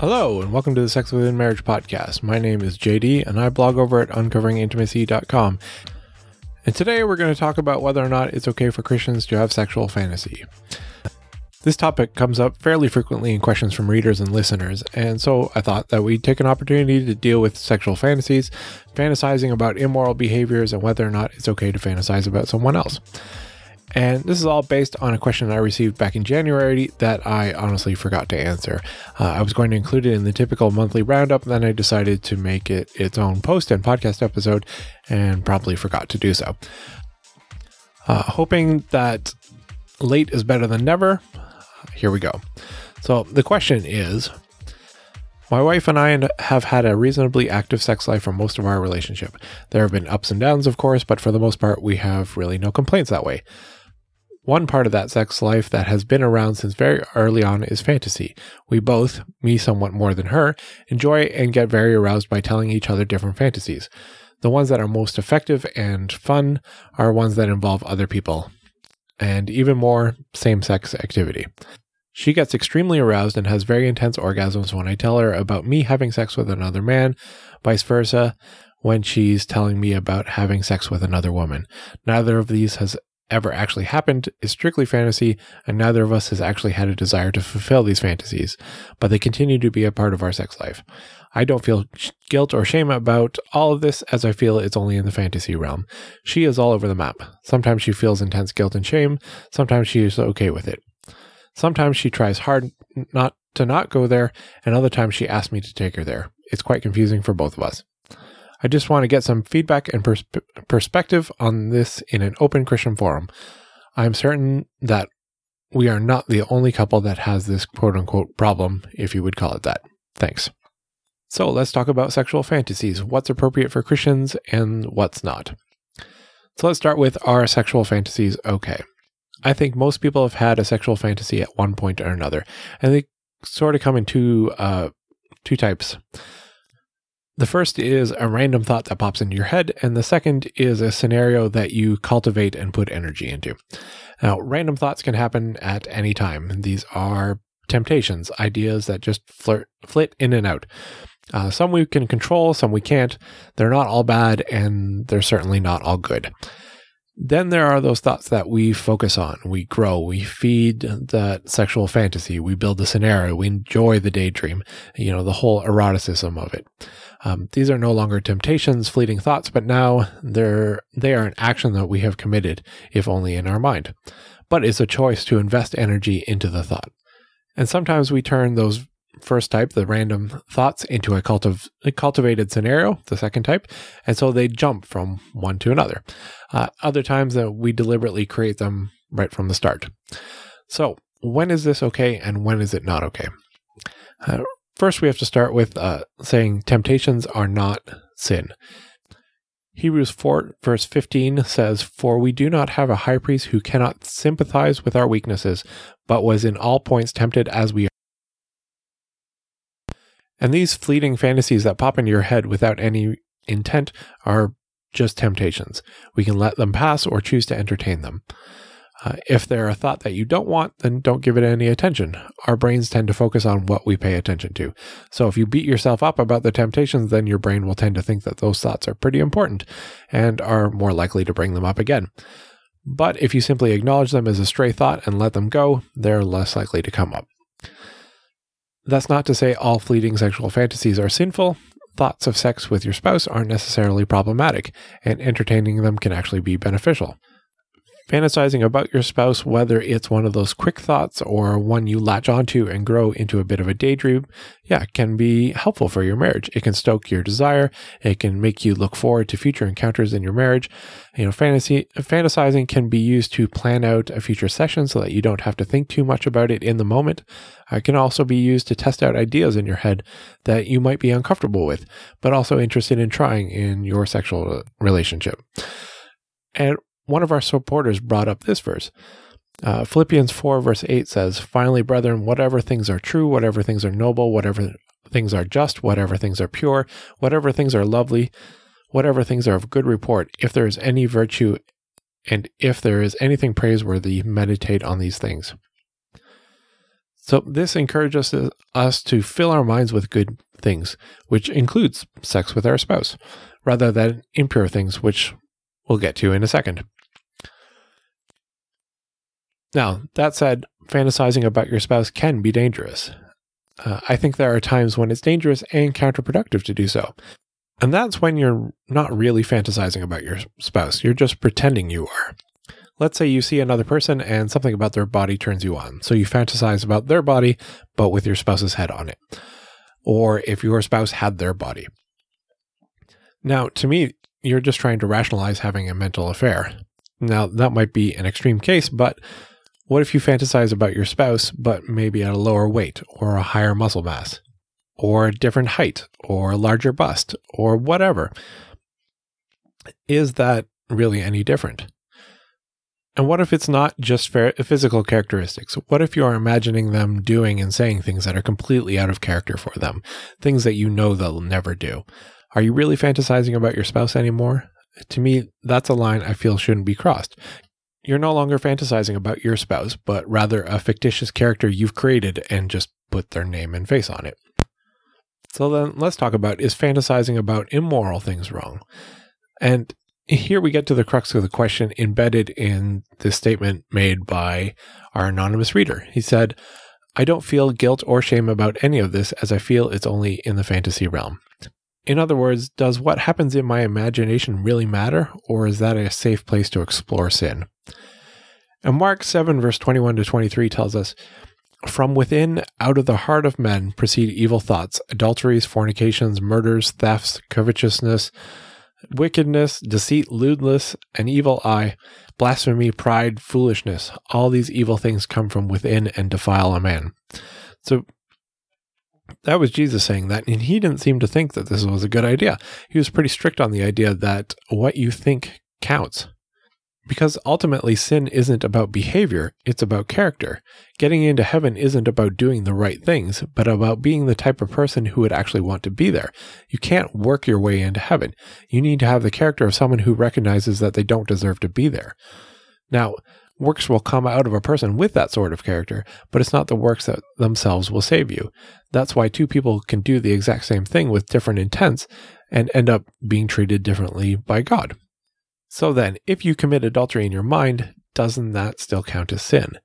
Hello, and welcome to the Sex Within Marriage podcast. My name is JD, and I blog over at uncoveringintimacy.com. And today we're going to talk about whether or not it's okay for Christians to have sexual fantasy. This topic comes up fairly frequently in questions from readers and listeners, and so I thought that we'd take an opportunity to deal with sexual fantasies, fantasizing about immoral behaviors, and whether or not it's okay to fantasize about someone else. And this is all based on a question I received back in January that I honestly forgot to answer. Uh, I was going to include it in the typical monthly roundup, then I decided to make it its own post and podcast episode and probably forgot to do so. Uh, hoping that late is better than never, here we go. So the question is my wife and I have had a reasonably active sex life for most of our relationship. There have been ups and downs, of course, but for the most part, we have really no complaints that way. One part of that sex life that has been around since very early on is fantasy. We both, me somewhat more than her, enjoy and get very aroused by telling each other different fantasies. The ones that are most effective and fun are ones that involve other people, and even more same sex activity. She gets extremely aroused and has very intense orgasms when I tell her about me having sex with another man, vice versa, when she's telling me about having sex with another woman. Neither of these has ever actually happened is strictly fantasy, and neither of us has actually had a desire to fulfill these fantasies, but they continue to be a part of our sex life. I don't feel guilt or shame about all of this as I feel it's only in the fantasy realm. She is all over the map. Sometimes she feels intense guilt and shame, sometimes she is okay with it. Sometimes she tries hard not to not go there, and other times she asks me to take her there. It's quite confusing for both of us. I just want to get some feedback and pers- perspective on this in an open Christian forum. I'm certain that we are not the only couple that has this quote unquote problem, if you would call it that. Thanks. So let's talk about sexual fantasies. What's appropriate for Christians and what's not. So let's start with are sexual fantasies okay? I think most people have had a sexual fantasy at one point or another, and they sort of come in two uh, two types. The first is a random thought that pops into your head, and the second is a scenario that you cultivate and put energy into. Now, random thoughts can happen at any time. These are temptations, ideas that just flirt, flit in and out. Uh, some we can control, some we can't. They're not all bad, and they're certainly not all good. Then there are those thoughts that we focus on. We grow, we feed that sexual fantasy, we build the scenario, we enjoy the daydream, you know, the whole eroticism of it. Um, these are no longer temptations, fleeting thoughts, but now they're, they are an action that we have committed, if only in our mind. But it's a choice to invest energy into the thought. And sometimes we turn those first type, the random thoughts, into a, cultiv- a cultivated scenario, the second type, and so they jump from one to another. Uh, other times that uh, we deliberately create them right from the start. So, when is this okay and when is it not okay? Uh, first, we have to start with uh, saying temptations are not sin. Hebrews 4, verse 15 says, For we do not have a high priest who cannot sympathize with our weaknesses, but was in all points tempted as we and these fleeting fantasies that pop into your head without any intent are just temptations. We can let them pass or choose to entertain them. Uh, if they're a thought that you don't want, then don't give it any attention. Our brains tend to focus on what we pay attention to. So if you beat yourself up about the temptations, then your brain will tend to think that those thoughts are pretty important and are more likely to bring them up again. But if you simply acknowledge them as a stray thought and let them go, they're less likely to come up. That's not to say all fleeting sexual fantasies are sinful. Thoughts of sex with your spouse aren't necessarily problematic, and entertaining them can actually be beneficial fantasizing about your spouse, whether it's one of those quick thoughts or one you latch onto and grow into a bit of a daydream, yeah, can be helpful for your marriage. It can stoke your desire. It can make you look forward to future encounters in your marriage. You know, fantasy fantasizing can be used to plan out a future session so that you don't have to think too much about it in the moment. Uh, it can also be used to test out ideas in your head that you might be uncomfortable with, but also interested in trying in your sexual relationship. And one of our supporters brought up this verse. Uh, Philippians 4, verse 8 says, Finally, brethren, whatever things are true, whatever things are noble, whatever things are just, whatever things are pure, whatever things are lovely, whatever things are of good report, if there is any virtue and if there is anything praiseworthy, meditate on these things. So this encourages us to fill our minds with good things, which includes sex with our spouse, rather than impure things, which we'll get to in a second. Now, that said, fantasizing about your spouse can be dangerous. Uh, I think there are times when it's dangerous and counterproductive to do so. And that's when you're not really fantasizing about your spouse, you're just pretending you are. Let's say you see another person and something about their body turns you on. So you fantasize about their body, but with your spouse's head on it. Or if your spouse had their body. Now, to me, you're just trying to rationalize having a mental affair. Now, that might be an extreme case, but what if you fantasize about your spouse, but maybe at a lower weight or a higher muscle mass, or a different height, or a larger bust, or whatever? Is that really any different? And what if it's not just physical characteristics? What if you are imagining them doing and saying things that are completely out of character for them, things that you know they'll never do? Are you really fantasizing about your spouse anymore? To me, that's a line I feel shouldn't be crossed. You're no longer fantasizing about your spouse, but rather a fictitious character you've created and just put their name and face on it. So then let's talk about is fantasizing about immoral things wrong? And here we get to the crux of the question embedded in this statement made by our anonymous reader. He said, I don't feel guilt or shame about any of this as I feel it's only in the fantasy realm. In other words, does what happens in my imagination really matter, or is that a safe place to explore sin? And Mark 7, verse 21 to 23 tells us, From within, out of the heart of men, proceed evil thoughts, adulteries, fornications, murders, thefts, covetousness, wickedness, deceit, lewdness, an evil eye, blasphemy, pride, foolishness. All these evil things come from within and defile a man. So that was Jesus saying that, and he didn't seem to think that this was a good idea. He was pretty strict on the idea that what you think counts. Because ultimately, sin isn't about behavior, it's about character. Getting into heaven isn't about doing the right things, but about being the type of person who would actually want to be there. You can't work your way into heaven. You need to have the character of someone who recognizes that they don't deserve to be there. Now, works will come out of a person with that sort of character, but it's not the works that themselves will save you. That's why two people can do the exact same thing with different intents and end up being treated differently by God. So then, if you commit adultery in your mind, doesn't that still count as sin?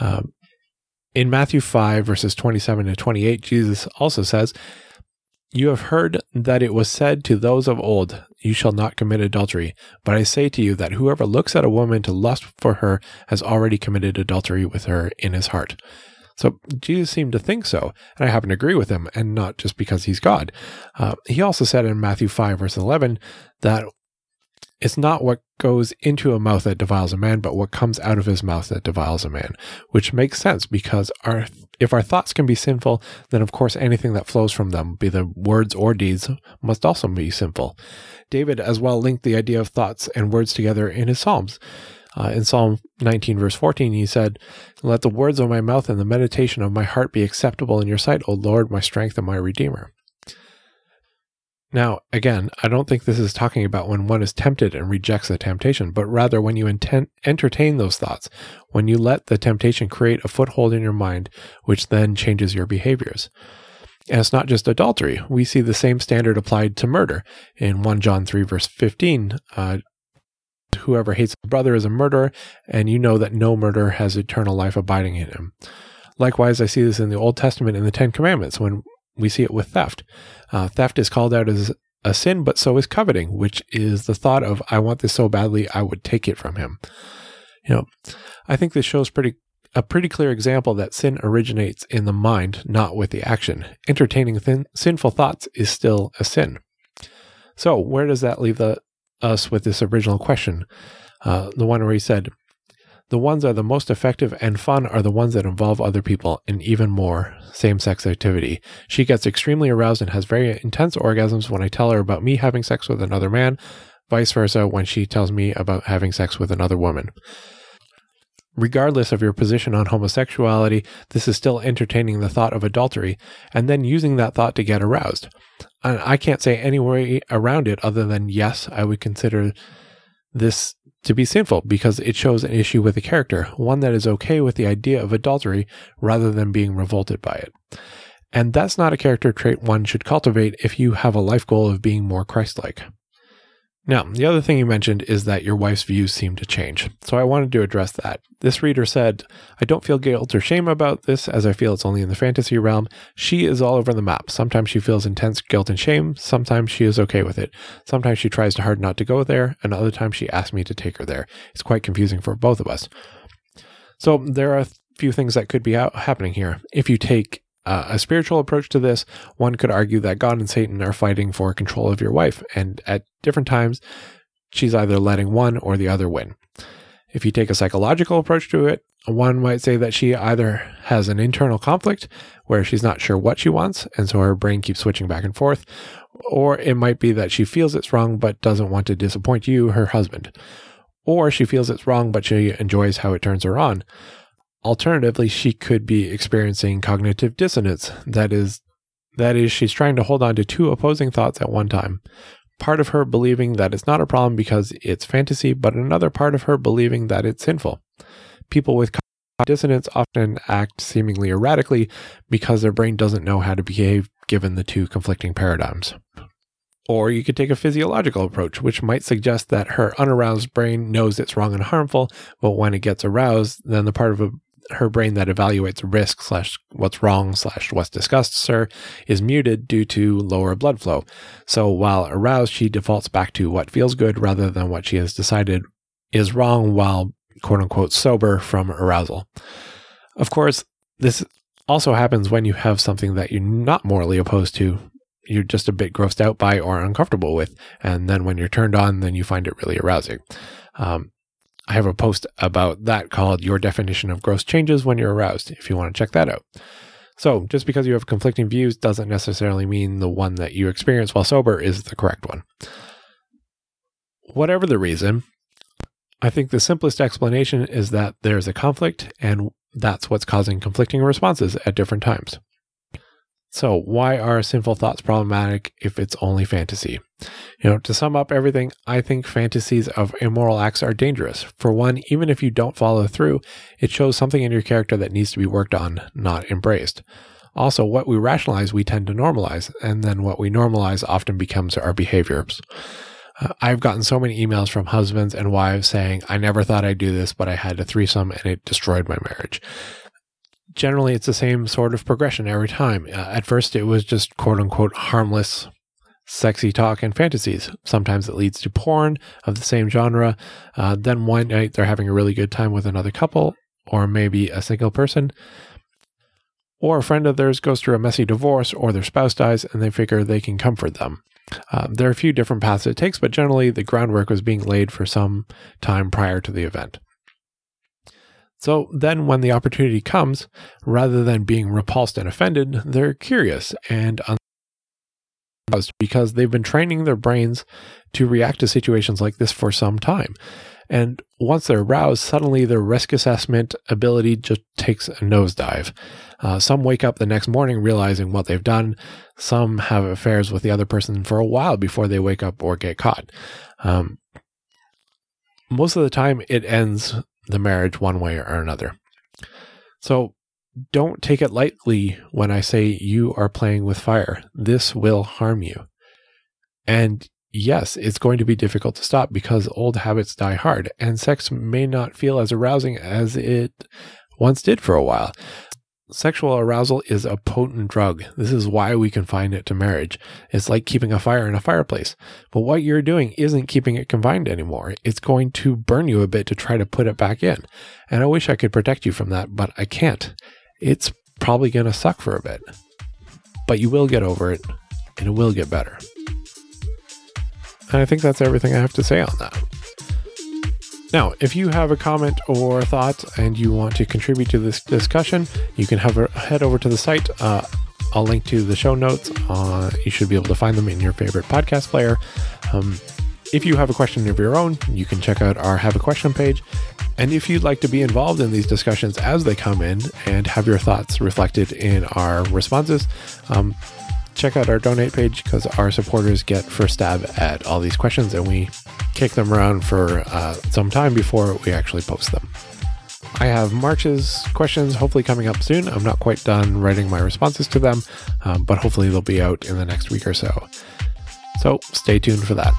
Um, in Matthew 5, verses 27 to 28, Jesus also says, You have heard that it was said to those of old, You shall not commit adultery. But I say to you that whoever looks at a woman to lust for her has already committed adultery with her in his heart. So Jesus seemed to think so, and I happen to agree with him, and not just because he's God. Uh, he also said in Matthew 5, verse 11, that it's not what goes into a mouth that defiles a man, but what comes out of his mouth that defiles a man, which makes sense because our if our thoughts can be sinful, then of course anything that flows from them, be the words or deeds, must also be sinful. David as well linked the idea of thoughts and words together in his Psalms. Uh, in Psalm 19, verse 14, he said, Let the words of my mouth and the meditation of my heart be acceptable in your sight, O Lord, my strength and my redeemer. Now, again, I don't think this is talking about when one is tempted and rejects the temptation, but rather when you intent, entertain those thoughts, when you let the temptation create a foothold in your mind, which then changes your behaviors. And it's not just adultery. We see the same standard applied to murder. In 1 John 3, verse 15, uh, whoever hates a brother is a murderer, and you know that no murderer has eternal life abiding in him. Likewise, I see this in the Old Testament in the Ten Commandments when we see it with theft. Uh, theft is called out as a sin, but so is coveting, which is the thought of, I want this so badly, I would take it from him. You know, I think this shows pretty a pretty clear example that sin originates in the mind, not with the action. Entertaining thin, sinful thoughts is still a sin. So, where does that leave the, us with this original question? Uh, the one where he said, the ones that are the most effective and fun are the ones that involve other people and even more same sex activity. She gets extremely aroused and has very intense orgasms when I tell her about me having sex with another man, vice versa when she tells me about having sex with another woman. Regardless of your position on homosexuality, this is still entertaining the thought of adultery and then using that thought to get aroused. I can't say any way around it other than yes, I would consider this to be sinful because it shows an issue with the character, one that is okay with the idea of adultery rather than being revolted by it. And that's not a character trait one should cultivate if you have a life goal of being more Christ like. Now, the other thing you mentioned is that your wife's views seem to change. So I wanted to address that. This reader said, I don't feel guilt or shame about this as I feel it's only in the fantasy realm. She is all over the map. Sometimes she feels intense guilt and shame. Sometimes she is okay with it. Sometimes she tries hard not to go there. And other times she asks me to take her there. It's quite confusing for both of us. So there are a few things that could be happening here. If you take uh, a spiritual approach to this, one could argue that God and Satan are fighting for control of your wife, and at different times, she's either letting one or the other win. If you take a psychological approach to it, one might say that she either has an internal conflict where she's not sure what she wants, and so her brain keeps switching back and forth, or it might be that she feels it's wrong but doesn't want to disappoint you, her husband. Or she feels it's wrong but she enjoys how it turns her on. Alternatively, she could be experiencing cognitive dissonance. That is, that is, she's trying to hold on to two opposing thoughts at one time. Part of her believing that it's not a problem because it's fantasy, but another part of her believing that it's sinful. People with cognitive dissonance often act seemingly erratically because their brain doesn't know how to behave given the two conflicting paradigms. Or you could take a physiological approach, which might suggest that her unaroused brain knows it's wrong and harmful, but when it gets aroused, then the part of a her brain that evaluates risk slash what's wrong slash what disgusts her is muted due to lower blood flow. So while aroused, she defaults back to what feels good rather than what she has decided is wrong while quote unquote sober from arousal. Of course, this also happens when you have something that you're not morally opposed to. You're just a bit grossed out by or uncomfortable with. And then when you're turned on, then you find it really arousing. Um, I have a post about that called Your Definition of Gross Changes When You're Aroused, if you want to check that out. So, just because you have conflicting views doesn't necessarily mean the one that you experience while sober is the correct one. Whatever the reason, I think the simplest explanation is that there's a conflict and that's what's causing conflicting responses at different times. So, why are sinful thoughts problematic if it's only fantasy? You know, to sum up everything, I think fantasies of immoral acts are dangerous. For one, even if you don't follow through, it shows something in your character that needs to be worked on, not embraced. Also, what we rationalize, we tend to normalize, and then what we normalize often becomes our behaviors. Uh, I've gotten so many emails from husbands and wives saying, I never thought I'd do this, but I had a threesome and it destroyed my marriage generally it's the same sort of progression every time. Uh, at first, it was just quote unquote harmless sexy talk and fantasies. Sometimes it leads to porn of the same genre. Uh, then one night they're having a really good time with another couple, or maybe a single person. Or a friend of theirs goes through a messy divorce, or their spouse dies, and they figure they can comfort them. Um, there are a few different paths it takes, but generally the groundwork was being laid for some time prior to the event. So then, when the opportunity comes, rather than being repulsed and offended, they're curious and aroused because they've been training their brains to react to situations like this for some time. And once they're aroused, suddenly their risk assessment ability just takes a nosedive. Uh, some wake up the next morning realizing what they've done. Some have affairs with the other person for a while before they wake up or get caught. Um, most of the time, it ends the marriage one way or another. So don't take it lightly when I say you are playing with fire. This will harm you. And yes, it's going to be difficult to stop because old habits die hard, and sex may not feel as arousing as it once did for a while. Sexual arousal is a potent drug. This is why we confine it to marriage. It's like keeping a fire in a fireplace. But what you're doing isn't keeping it confined anymore. It's going to burn you a bit to try to put it back in. And I wish I could protect you from that, but I can't. It's probably going to suck for a bit. But you will get over it, and it will get better. And I think that's everything I have to say on that. Now, if you have a comment or thought and you want to contribute to this discussion, you can head over to the site. Uh, I'll link to the show notes. Uh, you should be able to find them in your favorite podcast player. Um, if you have a question of your own, you can check out our Have a Question page. And if you'd like to be involved in these discussions as they come in and have your thoughts reflected in our responses, um, check out our donate page because our supporters get first stab at all these questions and we kick them around for uh, some time before we actually post them. I have March's questions hopefully coming up soon. I'm not quite done writing my responses to them, um, but hopefully they'll be out in the next week or so. So stay tuned for that.